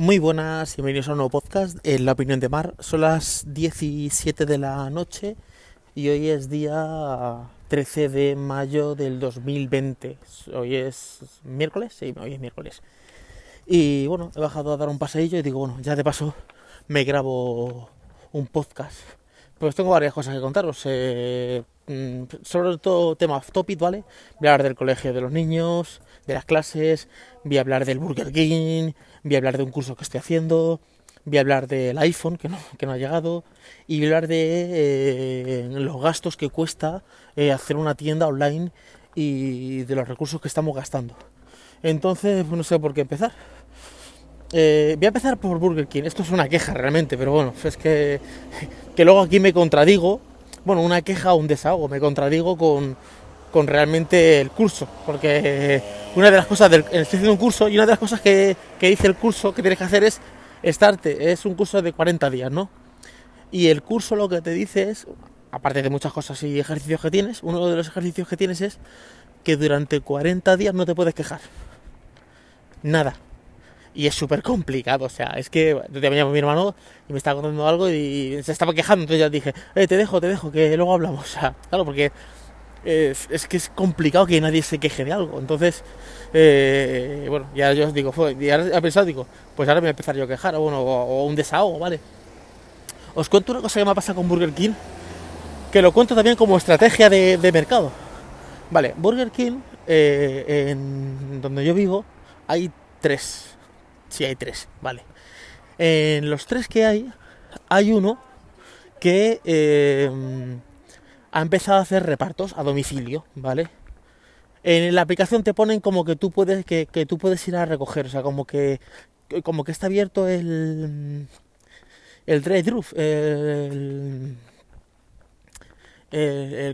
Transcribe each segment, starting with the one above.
Muy buenas, bienvenidos a un nuevo podcast en La Opinión de Mar. Son las 17 de la noche y hoy es día 13 de mayo del 2020. Hoy es miércoles, sí, hoy es miércoles. Y bueno, he bajado a dar un paseillo y digo, bueno, ya de paso me grabo un podcast. Pues tengo varias cosas que contaros. Eh, mm, sobre todo tema topic, ¿vale? Voy a hablar del colegio de los niños, de las clases, voy a hablar del Burger King, voy a hablar de un curso que estoy haciendo, voy a hablar del iPhone que no, que no ha llegado y voy a hablar de eh, los gastos que cuesta eh, hacer una tienda online y de los recursos que estamos gastando. Entonces, no sé por qué empezar. Eh, voy a empezar por Burger King. Esto es una queja realmente, pero bueno, es que, que luego aquí me contradigo. Bueno, una queja o un desahogo. Me contradigo con, con realmente el curso. Porque una de las cosas del. Estoy haciendo un curso y una de las cosas que, que dice el curso que tienes que hacer es estarte. Es un curso de 40 días, ¿no? Y el curso lo que te dice es, aparte de muchas cosas y ejercicios que tienes, uno de los ejercicios que tienes es que durante 40 días no te puedes quejar. Nada y es súper complicado, o sea, es que te llamo mi hermano y me estaba contando algo y se estaba quejando, entonces ya dije, eh, te dejo, te dejo, que luego hablamos, o sea, claro, porque es, que es complicado que nadie se queje de algo, entonces, eh, bueno, ya yo os digo, y pensado, digo, pues ahora me voy a empezar yo a quejar, o, bueno, o, un desahogo, ¿vale? Os cuento una cosa que me ha pasado con Burger King, que lo cuento también como estrategia de, de mercado. Vale, Burger King, eh, en donde yo vivo, hay tres Sí, hay tres, vale. En los tres que hay, hay uno que eh, ha empezado a hacer repartos a domicilio, ¿vale? En la aplicación te ponen como que tú puedes, que, tú puedes ir a recoger, o sea, como que, como que está abierto el, el drive-thru, el,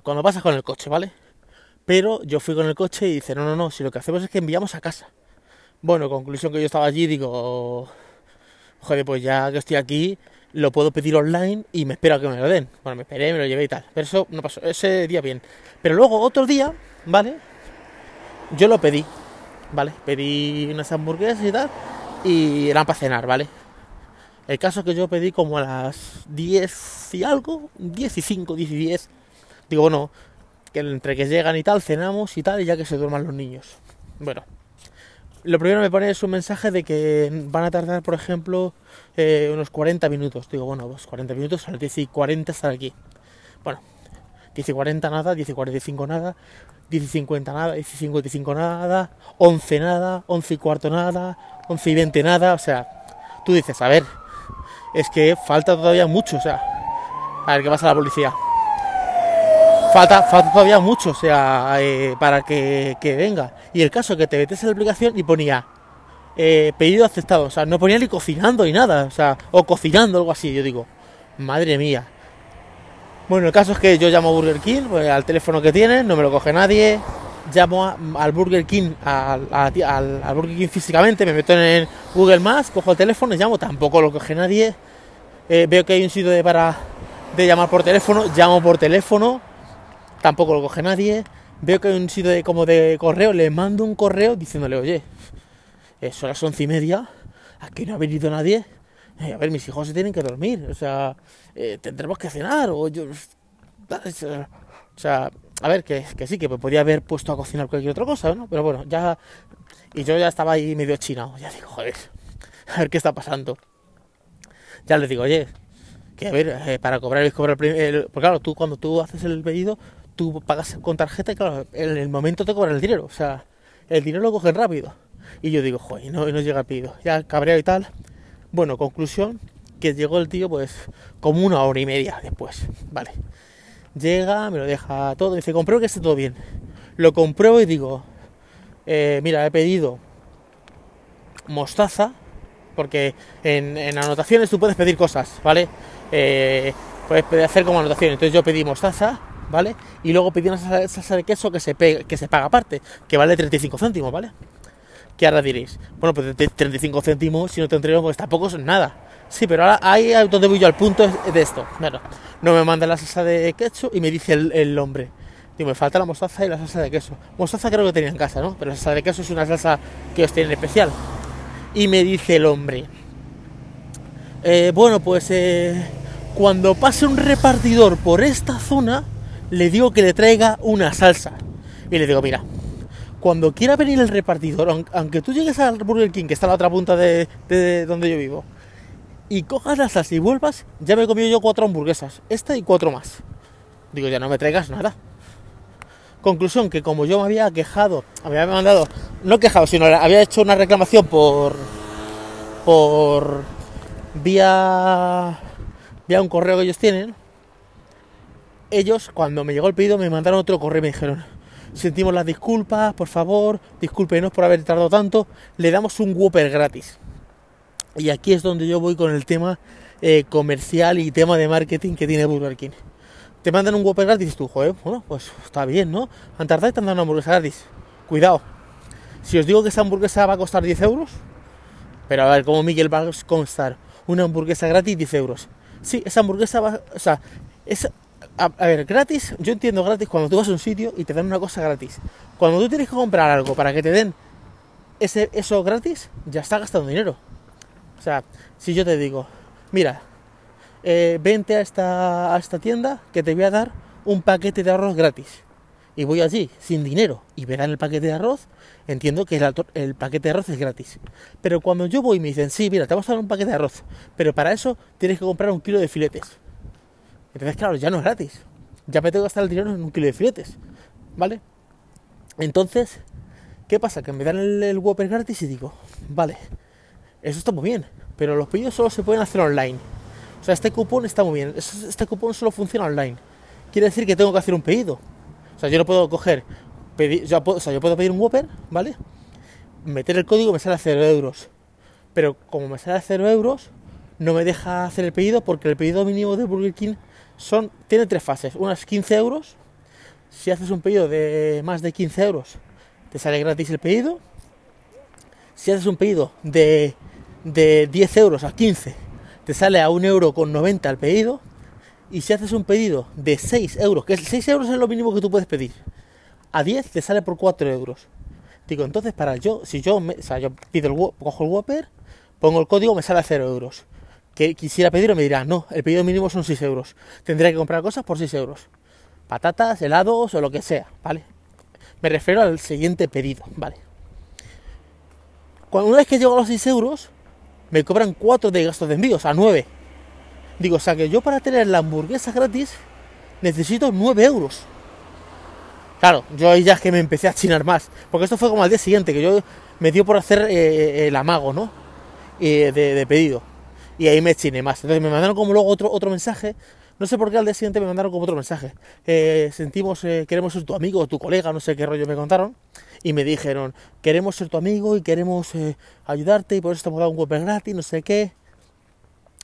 cuando pasas con el coche, ¿vale? Pero yo fui con el coche y dice, no, no, no, si lo que hacemos es que enviamos a casa. Bueno, conclusión que yo estaba allí, digo, joder, pues ya que estoy aquí, lo puedo pedir online y me espero a que me lo den. Bueno, me esperé, me lo llevé y tal. Pero eso no pasó, ese día bien. Pero luego otro día, ¿vale? Yo lo pedí, ¿vale? Pedí unas hamburguesas y tal, y eran para cenar, ¿vale? El caso es que yo pedí como a las 10 y algo, 10 y 5, 10 y 10. Digo, bueno, que entre que llegan y tal, cenamos y tal, y ya que se duerman los niños. Bueno, lo primero me pone es un mensaje de que van a tardar, por ejemplo, eh, unos 40 minutos. Digo, bueno, pues 40 minutos, a las 10 y 40 estar aquí. Bueno, 10 y 40 nada, 10 y 45 nada, 10 y 50 nada, 10 y 55 nada, 11 nada, 11 y cuarto nada, 11 y 20 nada. O sea, tú dices, a ver, es que falta todavía mucho, o sea, a ver qué pasa la policía. Falta, falta, todavía mucho, o sea, eh, para que, que, venga. Y el caso que te metes en la aplicación y ponía eh, pedido aceptado, o sea, no ponía ni cocinando ni nada, o sea, o cocinando, algo así. Yo digo, madre mía. Bueno, el caso es que yo llamo a Burger King, pues, al teléfono que tienen, no me lo coge nadie. Llamo al Burger King, al, Burger King físicamente, me meto en Google Maps, cojo el teléfono llamo, tampoco lo coge nadie. Eh, veo que hay un sitio de para de llamar por teléfono, llamo por teléfono tampoco lo coge nadie. Veo que hay un sitio de, como de correo, le mando un correo diciéndole, oye, son las once y media, aquí no ha venido nadie. Eh, a ver, mis hijos se tienen que dormir, o sea, eh, tendremos que cenar, o yo. O sea, a ver, que, que sí, que me podía haber puesto a cocinar cualquier otra cosa, ¿no? Pero bueno, ya. Y yo ya estaba ahí medio chinado, ya digo, joder, a ver qué está pasando. Ya les digo, oye, que a ver, eh, para cobrar, cobrar el, el, porque claro, tú cuando tú haces el pedido, tú pagas con tarjeta y claro, en el momento te cobran el dinero, o sea, el dinero lo cogen rápido. Y yo digo, joder, no, no llega el pedido, ya cabreado y tal. Bueno, conclusión, que llegó el tío pues como una hora y media después, vale. Llega, me lo deja todo, dice, compruebo que esté todo bien. Lo compruebo y digo, eh, mira, he pedido mostaza, porque en, anotaciones tú puedes pedir cosas, ¿vale? Eh, puedes hacer como anotación. Entonces yo pedí mostaza, ¿vale? Y luego pedí una salsa, de queso que se, pe que se paga aparte, que vale 35 céntimos, ¿vale? Que ahora diréis, bueno, pues 35 céntimos, si no te entrego, pues tampoco son nada. Sí, pero ahora ahí es donde voy yo al punto de esto. Bueno, no me manda la salsa de queso y me dice el, el hombre. Digo, me falta la mostaza y la salsa de queso. Mostaza creo que tenía en casa, ¿no? Pero la salsa de queso es una salsa que os tienen especial. Y me dice el hombre, eh, bueno, pues eh, cuando pase un repartidor por esta zona, le digo que le traiga una salsa. Y le digo, mira, cuando quiera venir el repartidor, aunque tú llegues al Burger King, que está a la otra punta de, donde yo vivo, y cojas la salsa y vuelvas, ya me he comido yo cuatro hamburguesas, esta y cuatro más. Digo, ya no me traigas nada. Conclusión, que como yo me había quejado, había mandado, no quejado, sino había hecho una reclamación por, por vía, vía un correo que ellos tienen, ellos cuando me llegó el pedido me mandaron otro correo y me dijeron, sentimos las disculpas, por favor, discúlpenos por haber tardado tanto, le damos un Whopper gratis. Y aquí es donde yo voy con el tema eh, comercial y tema de marketing que tiene Burger King. Te mandan un Whopper gratis tú, joder, bueno, pues está bien, ¿no? Han tardado y te han dado una hamburguesa gratis. Cuidado, si os digo que esa hamburguesa va a costar 10 euros, pero a ver, ¿cómo Miguel va a costar una hamburguesa gratis 10 euros? Sí, esa hamburguesa va, o sea, es, a, ver, gratis, yo entiendo gratis cuando tú vas a un sitio y te dan una cosa gratis. Cuando tú tienes que comprar algo para que te den ese, eso gratis, ya está gastando dinero. O sea, si yo te digo, mira, eh, vente a esta, a esta tienda que te voy a dar un paquete de arroz gratis. Y voy allí sin dinero y me dan el paquete de arroz, entiendo que el, el, paquete de arroz es gratis. Pero cuando yo voy y me dicen, sí, mira, te vamos a dar un paquete de arroz, pero para eso tienes que comprar un kilo de filetes. Entonces, claro, ya no es gratis. Ya me tengo que gastar el dinero en un kilo de filetes. ¿Vale? Entonces, ¿qué pasa? Que me dan el, el Whopper gratis y digo, vale, eso está muy bien, pero los pedidos solo se pueden hacer online. O sea, este cupón está muy bien. Este cupón solo funciona online. Quiere decir que tengo que hacer un pedido. O sea, yo no puedo coger, yo o sea, yo puedo pedir un Whopper, ¿vale? Meter el código me sale a 0 euros. Pero como me sale a 0 euros, no me deja hacer el pedido porque el pedido mínimo de Burger King son, tiene tres fases. Una es 15 euros. Si haces un pedido de más de 15 euros, te sale gratis el pedido. Si haces un pedido de, de 10 euros a 15, te sale a 1 euro con 90 el pedido. Y si haces un pedido de 6 euros, que 6 euros es lo mínimo que tú puedes pedir, a 10 te sale por 4 euros. Digo, entonces para yo, si yo, me, o sea, yo pido el, cojo el Whopper, pongo el código, me sale a 0 euros que quisiera pedir me dirá, no, el pedido mínimo son 6 euros. Tendría que comprar cosas por 6 euros. Patatas, helados o lo que sea, ¿vale? Me refiero al siguiente pedido, ¿vale? Cuando una vez que llego a los 6 euros, me cobran 4 de gastos de envío, o sea, 9. Digo, o sea que yo para tener la hamburguesa gratis necesito 9 euros. Claro, yo ahí ya es que me empecé a chinar más. Porque esto fue como al día siguiente, que yo me dio por hacer eh, el amago, ¿no? de, de pedido y ahí me chiné más. Entonces me mandaron como luego otro, otro mensaje. No sé por qué al día siguiente me mandaron como otro mensaje. Eh, sentimos, eh, queremos ser tu amigo, tu colega, no sé qué rollo me contaron. Y me dijeron, queremos ser tu amigo y queremos eh, ayudarte y por eso te hemos dado un golpe gratis, no sé qué.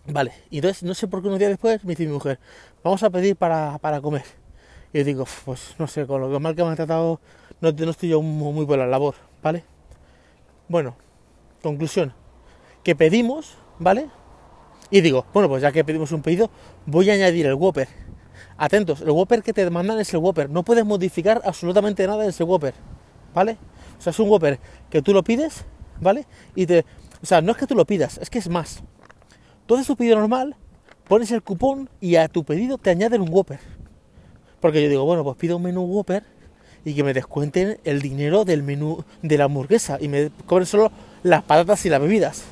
Vale, y entonces no sé por qué unos días después me dice mi mujer, vamos a pedir para, para comer. Y yo digo, pues no sé, con lo mal que me han tratado, no, no estoy yo muy, muy buena labor, ¿vale? Bueno, conclusión, que pedimos, ¿vale? Y digo, bueno, pues ya que pedimos un pedido, voy a añadir el Whopper. Atentos, el Whopper que te demandan es el Whopper. No puedes modificar absolutamente nada de ese Whopper. ¿Vale? O sea, es un Whopper que tú lo pides, ¿vale? Y te. O sea, no es que tú lo pidas, es que es más. Tú haces tu pedido normal, pones el cupón y a tu pedido te añaden un Whopper. Porque yo digo, bueno, pues pido un menú Whopper y que me descuenten el dinero del menú de la hamburguesa y me cobren solo las patatas y las bebidas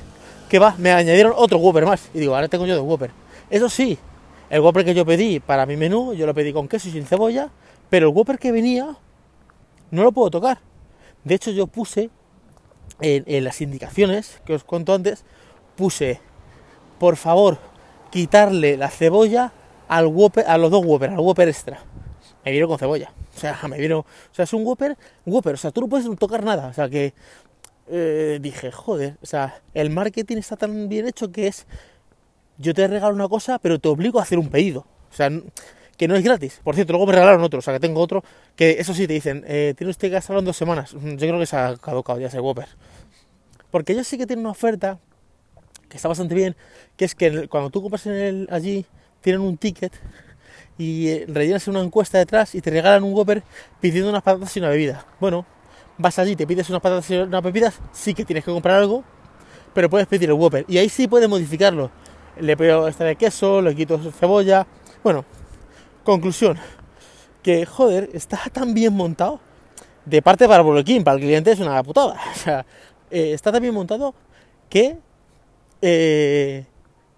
que va, me añadieron otro Whopper más. Y digo, ahora tengo yo de Whopper. Eso sí, el Whopper que yo pedí para mi menú, yo lo pedí con queso y sin cebolla, pero el Whopper que venía no lo puedo tocar. De hecho, yo puse en, las indicaciones que os cuento antes, puse, por favor, quitarle la cebolla al Whopper, a los dos Whopper, al Whopper extra. Me vieron con cebolla. O sea, me vieron. O sea, es un Whopper, Whopper. O sea, tú no puedes tocar nada. O sea, que eh, dije, joder, o sea, el marketing está tan bien hecho que es, yo te regalo una cosa, pero te obligo a hacer un pedido. O sea, que no es gratis. Por cierto, luego me regalaron otro, o sea, que tengo otro, que eso sí te dicen, eh, tiene usted que gastarlo en dos semanas. Yo creo que se ha caducado ya ese Whopper. Porque ellos sí que tienen una oferta que está bastante bien, que es que cuando tú compras en el, allí, tienen un ticket y eh, rellenas una encuesta detrás y te regalan un Whopper pidiendo unas patatas y una bebida. Bueno, vas allí, te pides unas patatas y unas bebidas, sí que tienes que comprar algo, pero puedes pedir el Whopper. Y ahí sí puedes modificarlo. le pego esta de queso, le quito cebolla. Bueno, conclusión, que joder, está tan bien montado. De parte para Burger King, para el cliente es una putada. O sea, eh, está tan bien montado que eh,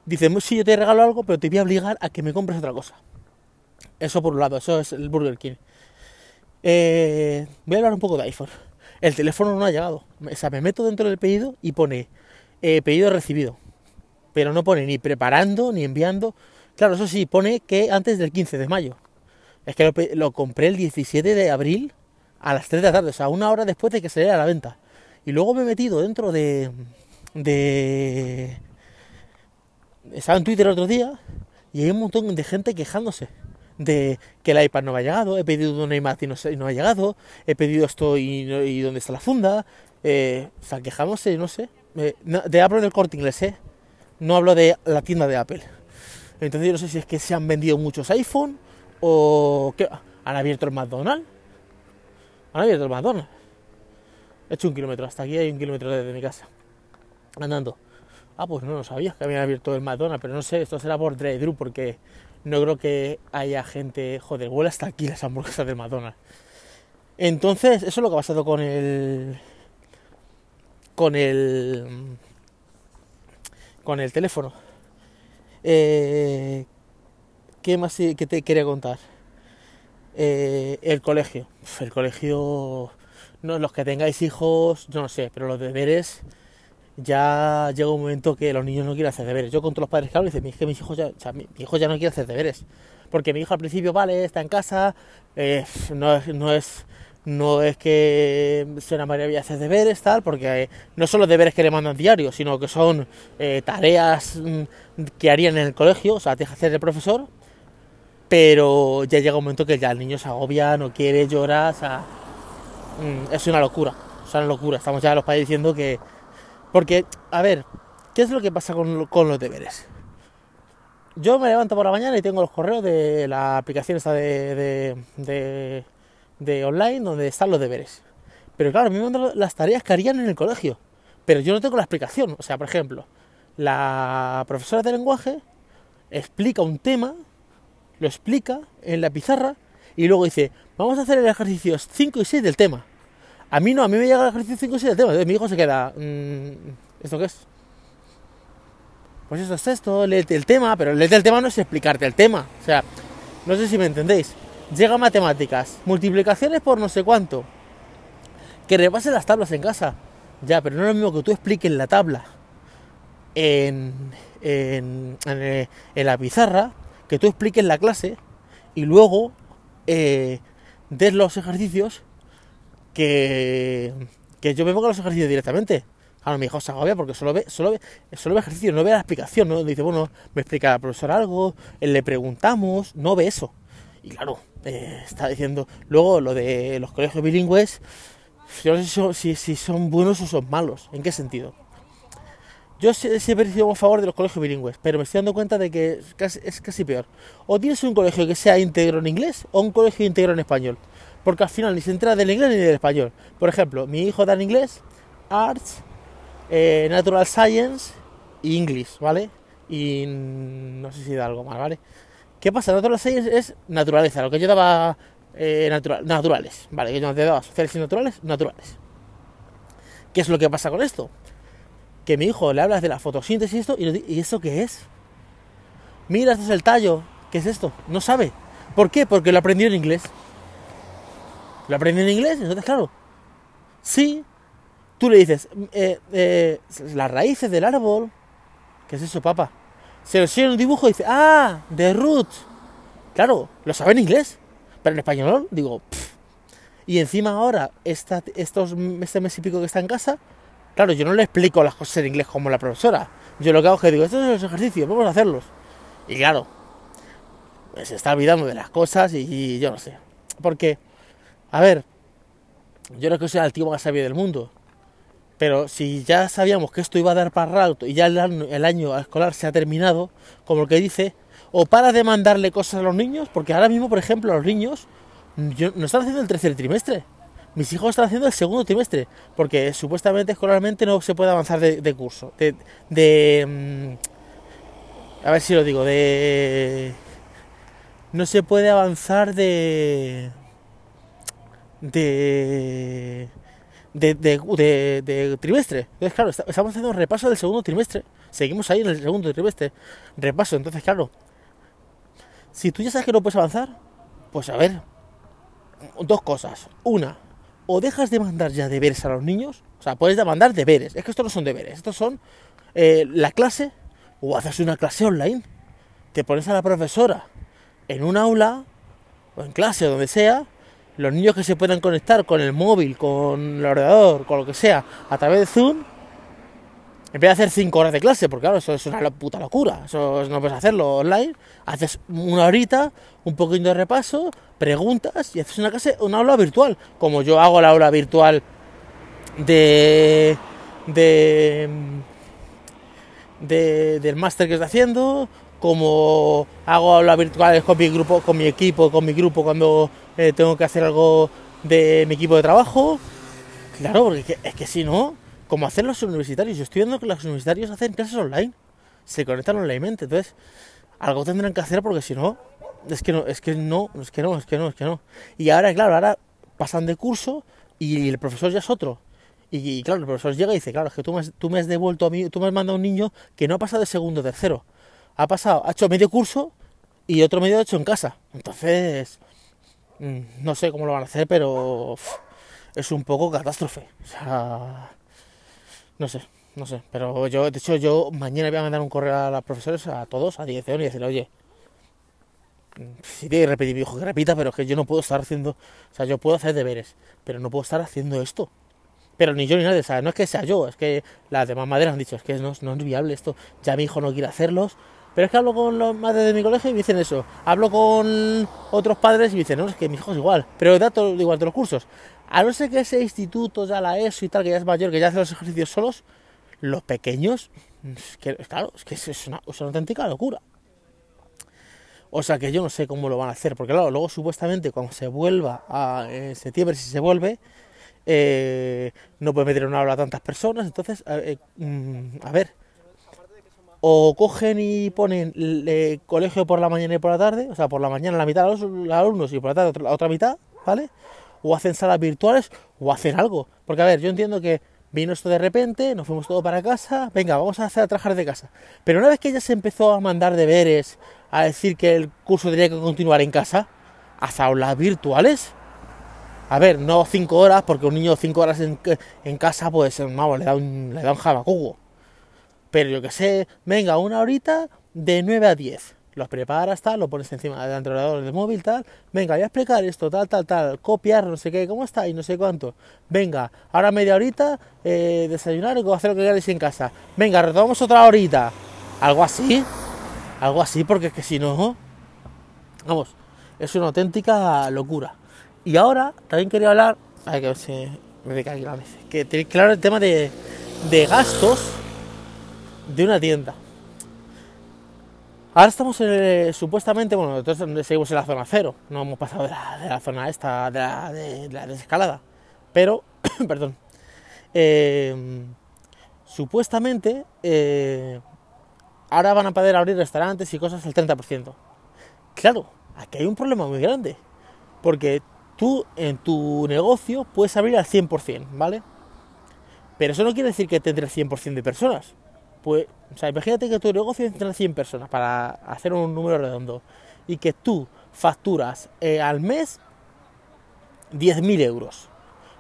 dice, sí, yo te regalo algo, pero te voy a obligar a que me compres otra cosa. Eso por un lado, eso es el Burger King. Eh, voy a hablar un poco de iPhone. El teléfono no ha llegado. O sea, me meto dentro del pedido y pone eh, pedido recibido. Pero no pone ni preparando ni enviando. Claro, eso sí, pone que antes del 15 de mayo. Es que lo, compré el 17 de abril a las 3 de la tarde, o sea, una hora después de que saliera a la venta. Y luego me he metido dentro de. de. Estaba en Twitter el otro día y hay un montón de gente quejándose de que el iPad no me ha llegado, he pedido un iMac y no, no ha llegado, he pedido esto y, no, y dónde está la funda, eh, o sea, quejándose, no sé, eh, de hablo del corte inglés, ¿eh? no hablo de la tienda de Apple. Entonces yo no sé si es que se han vendido muchos iPhone o que han abierto el McDonald's. Han abierto el McDonald's. He hecho un kilómetro, hasta aquí hay un kilómetro desde mi casa. Andando. Ah, pues no lo sabía que habían abierto el McDonald's, pero no sé, esto será por drive-thru porque no creo que haya gente, joder, huele hasta aquí las hamburguesas de McDonald's. Entonces, eso es lo que ha pasado con el con el con el teléfono. Eh, ¿Qué más que te quería contar? Eh, el colegio. El colegio, no, los que tengáis hijos, no sé, pero los deberes ya llega un momento que los niños no quieren hacer deberes. Yo con todos los padres que hablo, dicen, es que mis hijos ya, o sea, mi hijo ya no quiere hacer deberes. Porque mi hijo al principio, vale, está en casa, eh, no, es, no, es, no es que sea una maravilla hacer deberes, tal, porque eh, no son los deberes que le mandan diario, sino que son eh, tareas mm, que harían en el colegio, o sea, deja hacer el profesor, pero ya llega un momento que ya el niño se agobia, no quiere, llora, o sea, mm, es una locura, es una locura. Estamos ya los padres diciendo que porque, a ver, ¿qué es lo que pasa con, los deberes? Yo me levanto por la mañana y tengo los correos de la aplicación esta de, de, online donde están los deberes. Pero claro, me mandan las tareas que harían en el colegio. Pero yo no tengo la explicación. O sea, por ejemplo, la profesora de lenguaje explica un tema, lo explica en la pizarra y luego dice, vamos a hacer el ejercicio 5 y 6 del tema. A mí no, a mí me llega el ejercicio 5 y 6 del tema. Entonces mi hijo se queda. Mmm, ¿Esto qué es? Pues esto es esto, léete el tema, pero léete el tema no es explicarte el tema. O sea, no sé si me entendéis. Llega matemáticas, multiplicaciones por no sé cuánto. Que repase las tablas en casa. Ya, pero no es lo mismo que tú expliques la tabla en, en, en, en la pizarra, que tú expliques la clase y luego eh, des los ejercicios que, yo me pongo los ejercicios directamente. Claro, mi hijo se agobia porque solo ve, solo ve, solo ve ejercicio, no ve la explicación, ¿no? Dice, bueno, me explica el profesor algo, le preguntamos, no ve eso. Y claro, eh, está diciendo, luego lo de los colegios bilingües, yo no sé si, si son buenos o son malos, ¿en qué sentido? Yo siempre he sido a favor de los colegios bilingües, pero me estoy dando cuenta de que es casi, es casi peor. O tienes un colegio que sea íntegro en inglés o un colegio íntegro en español porque al final ni se entera del inglés ni del español. Por ejemplo, mi hijo da en inglés, Arts, eh, Natural Science y English, ¿vale? Y no sé si da algo más, ¿vale? ¿Qué pasa? Natural Science es naturaleza, lo que yo daba eh, naturales, ¿vale? Que yo te daba sociales y naturales, naturales. ¿Qué es lo que pasa con esto? Que mi hijo le hablas de la fotosíntesis y esto, y, ¿y eso qué es? Mira, esto es el tallo, ¿qué es esto? No sabe. ¿Por qué? Porque lo aprendió en inglés. Lo aprende en inglés, entonces claro, sí, tú le dices, eh, eh, las raíces del árbol, ¿qué es eso, papá? Se lo enseña en un dibujo y dice, ah, the roots. Claro, lo sabe en inglés, pero en español, digo, y encima ahora, estos, este mes y pico que está en casa, claro, yo no le explico las cosas en inglés como la profesora. Yo lo que hago es que digo, estos son los ejercicios, vamos a hacerlos. Y claro, pues se está olvidando de las cosas y yo no sé. Porque a ver, yo no creo que sea el tío más sabio del mundo. Pero si ya sabíamos que esto iba a dar para rato y ya el año, escolar se ha terminado, como el que dice, o para de mandarle cosas a los niños, porque ahora mismo, por ejemplo, los niños no están haciendo el tercer trimestre. Mis hijos están haciendo el segundo trimestre, porque supuestamente escolarmente no se puede avanzar de, curso, de, A ver si lo digo, de... No se puede avanzar de... De... De, de, trimestre. Entonces, claro, estamos haciendo un repaso del segundo trimestre. Seguimos ahí en el segundo trimestre. Repaso. Entonces, claro, si tú ya sabes que no puedes avanzar, pues a ver, dos cosas. Una, o dejas de mandar ya deberes a los niños, o sea, puedes mandar deberes. Es que estos no son deberes, estos son eh, la clase, o haces una clase online. Te pones a la profesora en un aula, o en clase, o donde sea, los niños que se puedan conectar con el móvil, con el ordenador, con lo que sea, a través de Zoom, en vez de hacer 5 horas de clase, porque claro, eso es una puta locura, eso no puedes hacerlo online, haces una horita, un poquito de repaso, preguntas y haces una clase, una aula virtual, como yo hago la aula virtual de, de, de del máster que estoy haciendo, como hago aulas virtuales con mi grupo, con mi equipo, con mi grupo cuando eh, tengo que hacer algo de mi equipo de trabajo, claro, porque es que si no como hacen los universitarios. Yo estoy viendo que los universitarios hacen clases online, se conectan onlinemente, entonces algo tendrán que hacer porque si no, es que no, es que no, es que no, es que no, es que no. Y ahora, claro, ahora pasan de curso y el profesor ya es otro. Y, claro, el profesor llega y dice, claro, es que tú me, has, tú me has devuelto a mí, tú me has mandado a un niño que no ha pasado de segundo o tercero. Ha pasado, ha hecho medio curso y otro medio ha hecho en casa. Entonces, no sé cómo lo van a hacer, pero es un poco catástrofe. O sea, no sé, no sé. Pero yo, de hecho, yo mañana voy a mandar un correo a los profesores, a todos, a dirección, y decirle, oye, sí tiene que repetir, hijo que repita, pero es que yo no puedo estar haciendo, o sea, yo puedo hacer deberes, pero no puedo estar haciendo esto. Pero ni yo ni nadie, sea, no es que sea yo, es que las demás madres han dicho, es que no, no es viable esto, ya mi hijo no quiere hacerlos. Pero es que hablo con los madres de mi colegio y me dicen eso. Hablo con otros padres y me dicen, no, es que mi hijo es igual. Pero da todo igual de los cursos. A no ser que ese instituto, ya la ESO y tal, que ya es mayor, que ya hace los ejercicios solos, los pequeños, claro, es que es una, auténtica locura. O sea que yo no sé cómo lo van a hacer, porque claro, luego supuestamente cuando se vuelva a septiembre, si se vuelve, eh, no puede meter una aula a tantas personas, entonces, eh, mm, a ver, o cogen y ponen colegio por la mañana y por la tarde, o sea, por la mañana la mitad de los alumnos y por la tarde la otra mitad, ¿vale? o hacen salas virtuales o hacen algo. Porque a ver, yo entiendo que vino esto de repente, nos fuimos todos para casa, venga, vamos a hacer a trabajar de casa. Pero una vez que ya se empezó a mandar deberes, a decir que el curso tenía que continuar en casa, hasta aulas virtuales. A ver, no cinco horas, porque un niño cinco horas en, en casa, pues, vamos, le da un, le da un jabacugo. Pero yo que sé, venga, una horita de 9 a 10 los preparas, tal, lo pones encima del ordenador del móvil, tal, venga, voy a explicar esto, tal, tal, tal, copiar, no sé qué, cómo está y no sé cuánto, venga, ahora media horita, eh, desayunar y hacer lo que queráis en casa, venga, retomamos otra horita, algo así, algo así, porque es que si no, vamos, es una auténtica locura. Y ahora también quería hablar, ay, que se me la vez, que tenéis claro el tema de, de gastos de una tienda. Ahora estamos eh, supuestamente, bueno, entonces seguimos en la zona cero, no hemos pasado de la, zona esta, de la, de, la desescalada. Pero, perdón, eh, supuestamente eh, ahora van a poder abrir restaurantes y cosas al 30%. Claro, aquí hay un problema muy grande, porque tú en tu negocio puedes abrir al 100%, ¿vale? Pero eso no quiere decir que tendrás 100% de personas pues, o sea, imagínate que tu negocio tiene 100 personas para hacer un número redondo y que tú facturas eh, al mes 10.000 euros,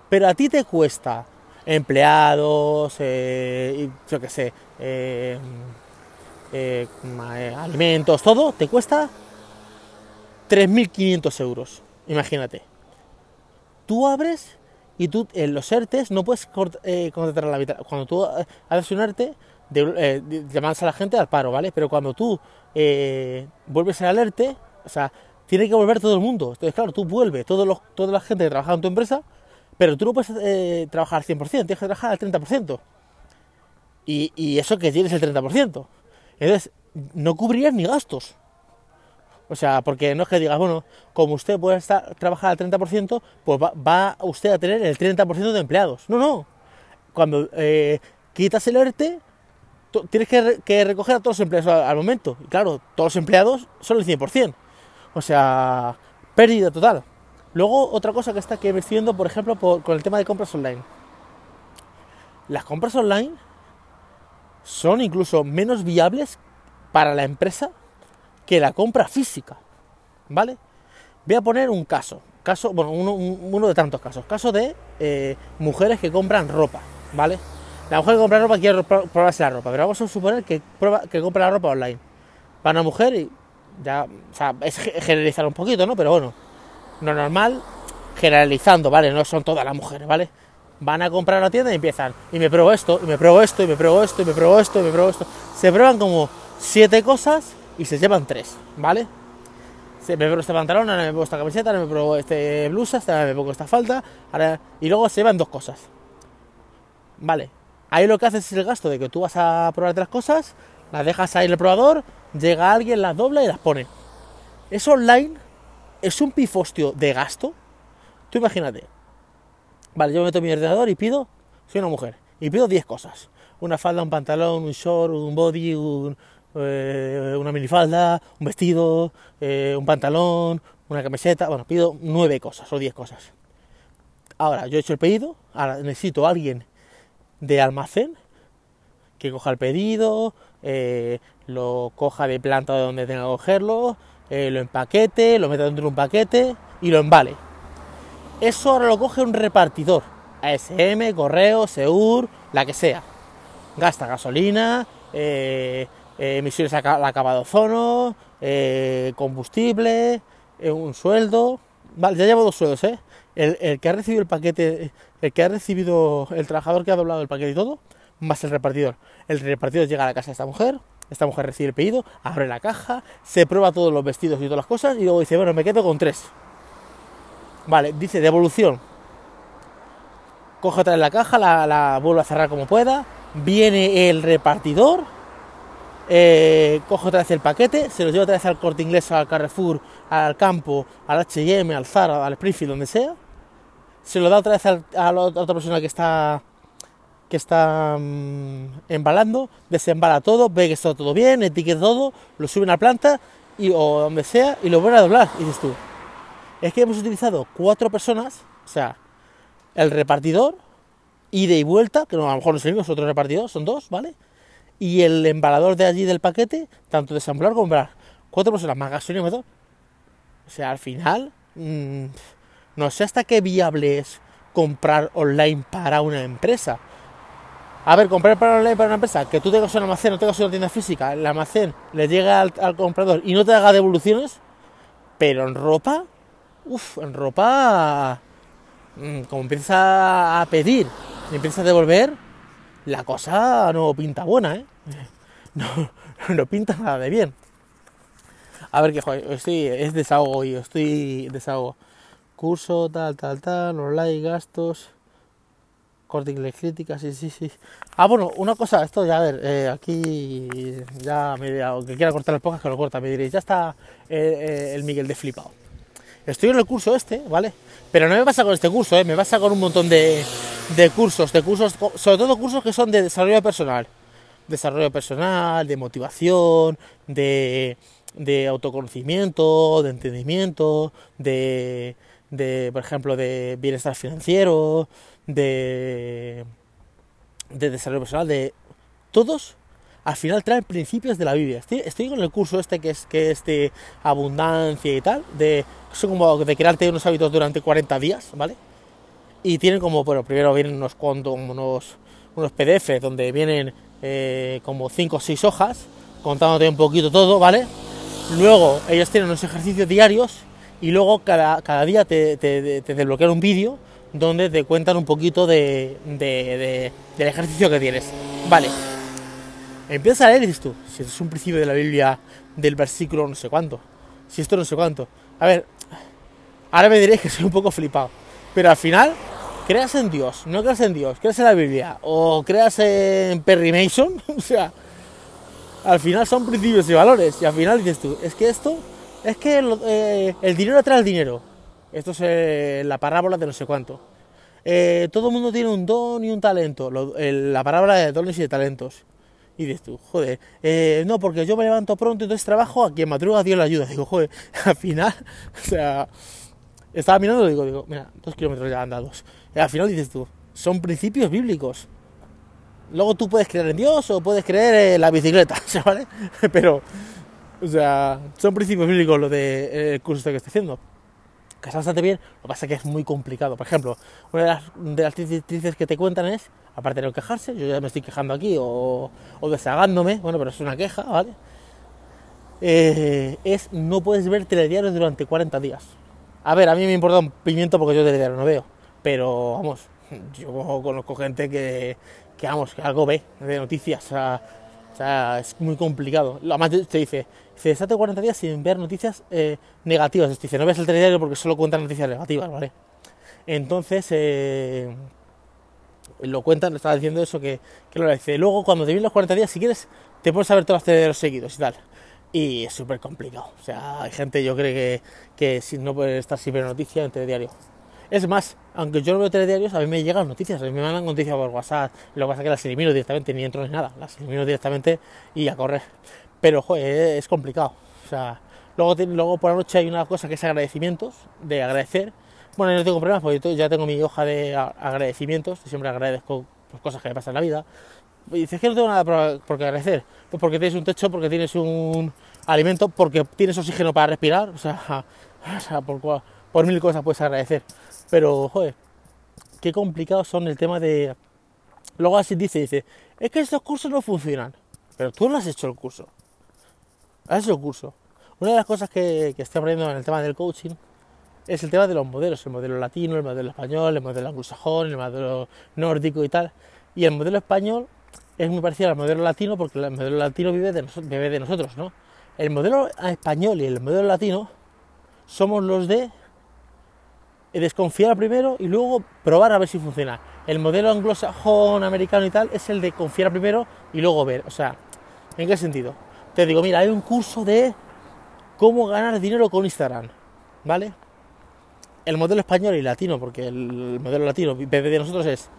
pero a ti te cuesta empleados, eh, yo qué sé, eh, alimentos, todo, te cuesta 3.500 euros, imagínate. Tú abres y tú en los ERTES no puedes contratar la mitad. Cuando tú haces un ERTE, de, eh, a la gente al paro, ¿vale? Pero cuando tú eh, vuelves a alerte, o sea, tiene que volver todo el mundo. Entonces, claro, tú vuelves, todos los, toda la gente que trabaja en tu empresa, pero tú no puedes eh, trabajar al 100%, tienes que trabajar al 30%. Y, y eso que tienes el 30%. Entonces, no cubrirías ni gastos. O sea, porque no es que digas, bueno, como usted puede estar, trabajar al 30%, pues va, usted a tener el 30% de empleados. No, no. Cuando quitas el ERTE, tienes que, recoger a todos los empleados al, momento. Y claro, todos los empleados son el 100%. O sea, pérdida total. Luego, otra cosa que está que me estoy viendo, por ejemplo, con el tema de compras online. Las compras online son incluso menos viables para la empresa que la compra física. ¿Vale? Voy a poner un caso. Caso, bueno, uno, de tantos casos. Caso de eh, mujeres que compran ropa. ¿Vale? La mujer que compra ropa quiere probarse la ropa, pero vamos a suponer que, prueba, que compra la ropa online. Para una mujer, y ya, o sea, es generalizar un poquito, ¿no? Pero bueno, no normal, generalizando, ¿vale? No son todas las mujeres, ¿vale? Van a comprar a la tienda y empiezan, y me pruebo esto, y me pruebo esto, y me pruebo esto, y me pruebo esto, y me pruebo esto. Se prueban como siete cosas y se llevan tres, ¿vale? Se, me pruebo este pantalón, ahora me pruebo esta camiseta, ahora me pruebo este blusa, ahora me pongo esta falta, ahora... y luego se llevan dos cosas. Vale, Ahí lo que haces es el gasto de que tú vas a probar las cosas, las dejas ahí en el probador, llega alguien, las dobla y las pone. Eso online es un pifostio de gasto. Tú imagínate. Vale, yo meto mi ordenador y pido, soy una mujer, y pido 10 cosas. Una falda, un pantalón, un short, un body, eh, una minifalda, un vestido, eh, un pantalón, una camiseta. Bueno, pido 9 cosas o 10 cosas. Ahora, yo he hecho el pedido, ahora necesito a alguien de almacén que coja el pedido, eh, lo coja de planta de donde tenga que cogerlo, eh, lo empaquete, lo meta dentro de un paquete y lo embale. Eso ahora lo coge un repartidor, ASM, Correo, Seur, la que sea. Gasta gasolina, eh, emisiones acabado de ozono, combustible, un sueldo. Ya llevo dos sueldos, el, que ha recibido el paquete, el que ha recibido, el trabajador que ha doblado el paquete y todo, más el repartidor. El repartidor llega a la casa de esta mujer, esta mujer recibe el pedido, abre la caja, se prueba todos los vestidos y todas las cosas y luego dice, bueno, me quedo con tres. Vale, dice devolución. Coge otra vez la caja, la, la vuelve a cerrar como pueda, viene el repartidor, eh, coge otra vez el paquete, se lo lleva otra vez al corte inglés, al Carrefour, al campo, al HM, al Zara, al Springfield, donde sea, se lo da otra vez a la otra persona que está que está mm, embalando, desembala todo, ve que está todo bien, etiqueta todo, lo sube a la planta y, o donde sea y lo vuelve a doblar. Y dices tú, es que hemos utilizado cuatro personas, o sea, el repartidor, ida y vuelta, que no, a lo mejor no es el mismo, es otro repartidor, son dos, ¿vale? y el embalador de allí del paquete, tanto desemblar como comprar. Cuatro personas más gasolina O sea, al final, mm, no sé hasta qué viable es comprar online para una empresa. A ver, comprar para online para una empresa, que tú tengas un almacén, no tengas una tienda física, el almacén le llega al, comprador y no te haga devoluciones, pero en ropa, uff, en ropa, mm, como empieza a pedir y empieza a devolver, la cosa no pinta buena, ¿eh? No, no pinta nada de bien. A ver, que joder, estoy, es desahogo y estoy desahogo. Curso, tal, tal, tal, online, gastos, corte y críticas, sí, sí, sí. Ah, bueno, una cosa, esto ya, a ver, eh, aquí ya me aunque quiera cortar el podcast, que lo corta, me diréis, ya está eh, eh, el Miguel de flipado. Estoy en el curso este, ¿vale? Pero no me pasa con este curso, me pasa con un montón de, de cursos, de cursos, sobre todo cursos que son de desarrollo personal. Desarrollo personal, de motivación, de, de autoconocimiento, de entendimiento, de, de, por ejemplo, de bienestar financiero, de, de desarrollo personal, de todos al final traen principios de la Biblia. Estoy, estoy con el curso este que es, que es de abundancia y tal, de, son como de crearte unos hábitos durante 40 días, ¿vale? y tienen como, bueno, primero vienen unos cuantos, unos, unos PDF donde vienen eh, como 5 o 6 hojas contándote un poquito todo, ¿vale? Luego ellos tienen unos ejercicios diarios y luego cada, cada día te, te, te desbloquean un vídeo donde te cuentan un poquito de, de, del ejercicio que tienes. Vale. Empieza a leer dices tú, si esto es un principio de la Biblia del versículo no sé cuánto, si esto no sé cuánto. A ver, ahora me diréis que soy un poco flipado, pero al final creas en Dios, no creas en Dios, creas en la Biblia o creas en Perry Mason, o sea, al final son principios y valores. Y al final dices tú, es que esto, es que eh, el dinero atrae el dinero. Esto es eh, la parábola de no sé cuánto. Eh, todo el mundo tiene un don y un talento, la parábola de dones y de talentos. Y dices tú, joder, no, porque yo me levanto pronto, entonces trabajo, a quien madruga Dios la ayuda. Digo, joder, al final, o sea, estaba mirando y digo, digo, mira, dos kilómetros ya andados. Y al final dices tú, son principios bíblicos. Luego tú puedes creer en Dios o puedes creer en la bicicleta, ¿vale? Pero, o sea, son principios bíblicos lo del de, curso este que estoy haciendo. Que está bastante bien, lo que pasa es que es muy complicado. Por ejemplo, una de las, de las que te cuentan es, aparte de no quejarse, yo ya me estoy quejando aquí o, o desagándome, bueno, pero es una queja, ¿vale? Eh, es no puedes ver telediarios durante 40 días. A ver, a mí me importa un pimiento porque yo telediario no veo, pero vamos, yo conozco gente que, que vamos, que algo ve de noticias, o sea, es muy complicado. Además te dice, se estate 40 días sin ver noticias eh, negativas. Dice, no ves el telediario porque solo cuentan noticias negativas, ¿vale? Entonces, eh, lo cuentan, estaba diciendo eso, que, lo dice. Luego, cuando te vienen los 40 días, si quieres, te puedes saber todos los telediarios seguidos y tal. Y es súper complicado. O sea, hay gente, yo creo que, que si no puede estar sin ver noticias en telediario. Es más, aunque yo no veo telediarios, a mí me llegan noticias, a mí me mandan noticias por WhatsApp. Lo que pasa es que las elimino directamente, ni entro ni nada. Las elimino directamente y a correr. Pero, joder, es complicado. O sea, luego, luego por la noche hay una cosa que es agradecimientos, de agradecer. Bueno, no tengo problemas porque ya tengo mi hoja de agradecimientos, siempre agradezco pues, cosas que me pasan en la vida. Dices que no tengo nada por qué agradecer. Pues porque tienes un techo, porque tienes un alimento, porque tienes oxígeno para respirar. O sea, o sea por, por mil cosas puedes agradecer. Pero, joder, qué complicados son el tema de... Luego así dice, dice, es que estos cursos no funcionan. Pero tú no has hecho el curso. Hecho el curso. Una de las cosas que, que estoy aprendiendo en el tema del coaching es el tema de los modelos, el modelo latino, el modelo español, el modelo anglosajón, el modelo nórdico y tal. Y el modelo español es muy parecido al modelo latino porque el modelo latino vive de, vive de nosotros, ¿no? El modelo español y el modelo latino somos los de desconfiar primero y luego probar a ver si funciona. El modelo anglosajón, americano y tal es el de confiar primero y luego ver. O sea, ¿en qué sentido? Te digo, mira, hay un curso de cómo ganar dinero con Instagram, ¿vale? El modelo español y latino, porque el modelo latino de nosotros es,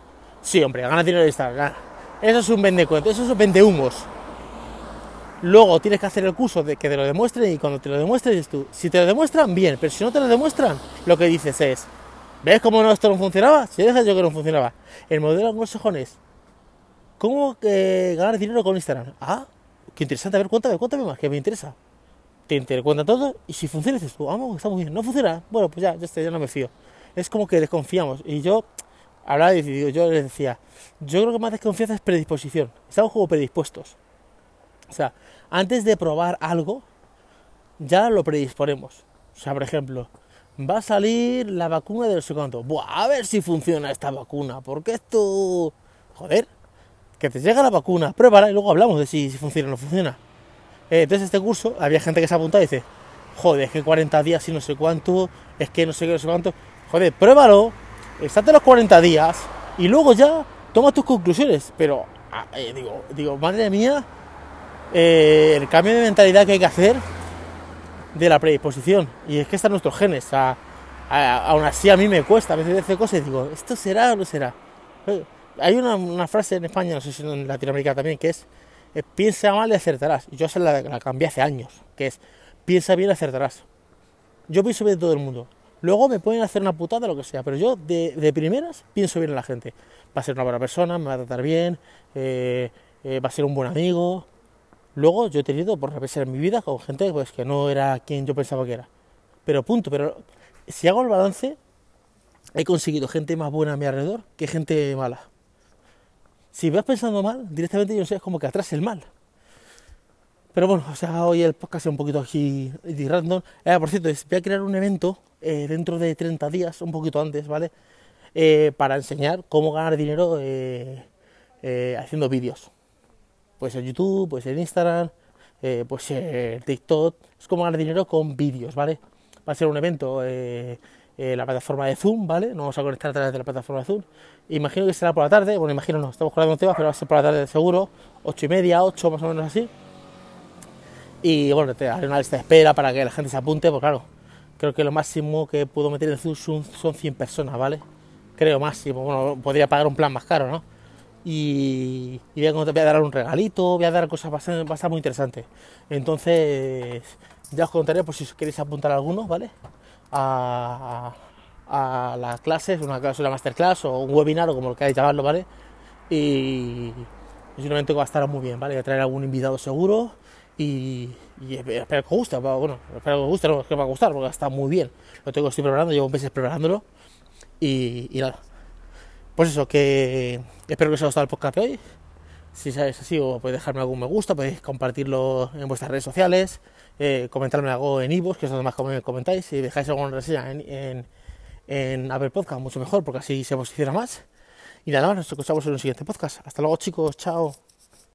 sí, hombre, gana dinero en Instagram. Eso es un vende cuento, eso es un vende humos. Luego tienes que hacer el curso de que te lo demuestren y cuando te lo demuestres tú, si te lo demuestran, bien, pero si no te lo demuestran, lo que dices es, ¿ves cómo no, esto no funcionaba? Si dejas yo que no funcionaba. El modelo anglosajón es, ¿cómo eh, ganar dinero con Instagram? Ah, qué interesante, a ver, cuéntame, cuéntame más, que me interesa. Te, te cuenta todo y si funciona dices tú, vamos, está muy bien. No funciona, bueno, pues ya, ya, está, ya no me fío. Es como que desconfiamos y yo hablaba y yo les decía, yo creo que más desconfianza es predisposición. Estamos como predispuestos. O sea, antes de probar algo, ya lo predisponemos. O sea, por ejemplo, va a salir la vacuna del segundo. Buah, a ver si funciona esta vacuna, porque esto... Joder, que te llega la vacuna, pruébala y luego hablamos de si, funciona o no funciona. Eh, entonces este curso, había gente que se apuntado y dice, joder, es que 40 días y no sé cuánto, es que no sé qué, no sé cuánto. Joder, pruébalo, estate los 40 días y luego ya toma tus conclusiones. Pero, ah, eh, digo, digo, madre mía, eh, el cambio de mentalidad que hay que hacer de la predisposición. Y es que están nuestros genes. aún así a mí me cuesta a veces hacer cosas y digo, ¿esto será o no será? Eh, hay una, frase en España, no sé si en Latinoamérica también, que es eh, piensa mal y acertarás. Yo se la, la cambié hace años, que es piensa bien y acertarás. Yo pienso bien de todo el mundo. Luego me pueden hacer una putada, lo que sea, pero yo de, primeras pienso bien en la gente. Va a ser una buena persona, me va a tratar bien, va a ser un buen amigo, Luego yo he tenido por repensar en mi vida con gente pues, que no era quien yo pensaba que era. Pero punto, pero si hago el balance, he conseguido gente más buena a mi alrededor que gente mala. Si vas pensando mal, directamente yo sé, es como que atrás el mal. Pero bueno, o sea, hoy el podcast es un poquito aquí de random. Eh, por cierto, voy a crear un evento eh, dentro de 30 días, un poquito antes, ¿vale? Eh, para enseñar cómo ganar dinero haciendo vídeos pues en YouTube, pues en Instagram, eh, pues en TikTok, es como ganar dinero con vídeos, ¿vale? Va a ser un evento eh, la plataforma de Zoom, ¿vale? Nos vamos a conectar a través de la plataforma de Zoom. Imagino que será por la tarde, bueno, imagino no, estamos con un tema, pero va a ser por la tarde seguro, ocho y media, ocho más o menos así. Y bueno, te haré una lista de espera para que la gente se apunte, porque claro, creo que lo máximo que puedo meter en Zoom son, son 100 personas, ¿vale? Creo máximo, bueno, podría pagar un plan más caro, ¿no? y, voy, a, voy, a, dar un regalito, voy a dar cosas bastante, a muy interesante. Entonces, ya os contaré por si queréis apuntar a alguno, ¿vale? A, a, la clase, una clase, una masterclass o un webinar o como lo queráis llamarlo, ¿vale? Y posiblemente va a estar muy bien, ¿vale? Voy a traer algún invitado seguro y, espero que os guste, bueno, espero que os guste, no, es que va a gustar porque está muy bien. Lo tengo, estoy preparando, llevo meses preparándolo y, y nada. Pues eso, que espero que os haya gustado el podcast de hoy. Si es así, o podéis dejarme algún me gusta, podéis compartirlo en vuestras redes sociales, eh, comentarme algo en iVoox, que es donde más comentáis, si dejáis alguna reseña en, en, en Apple Podcast, mucho mejor, porque así se posiciona más. Y nada más, nos escuchamos en un siguiente podcast. Hasta luego chicos, chao.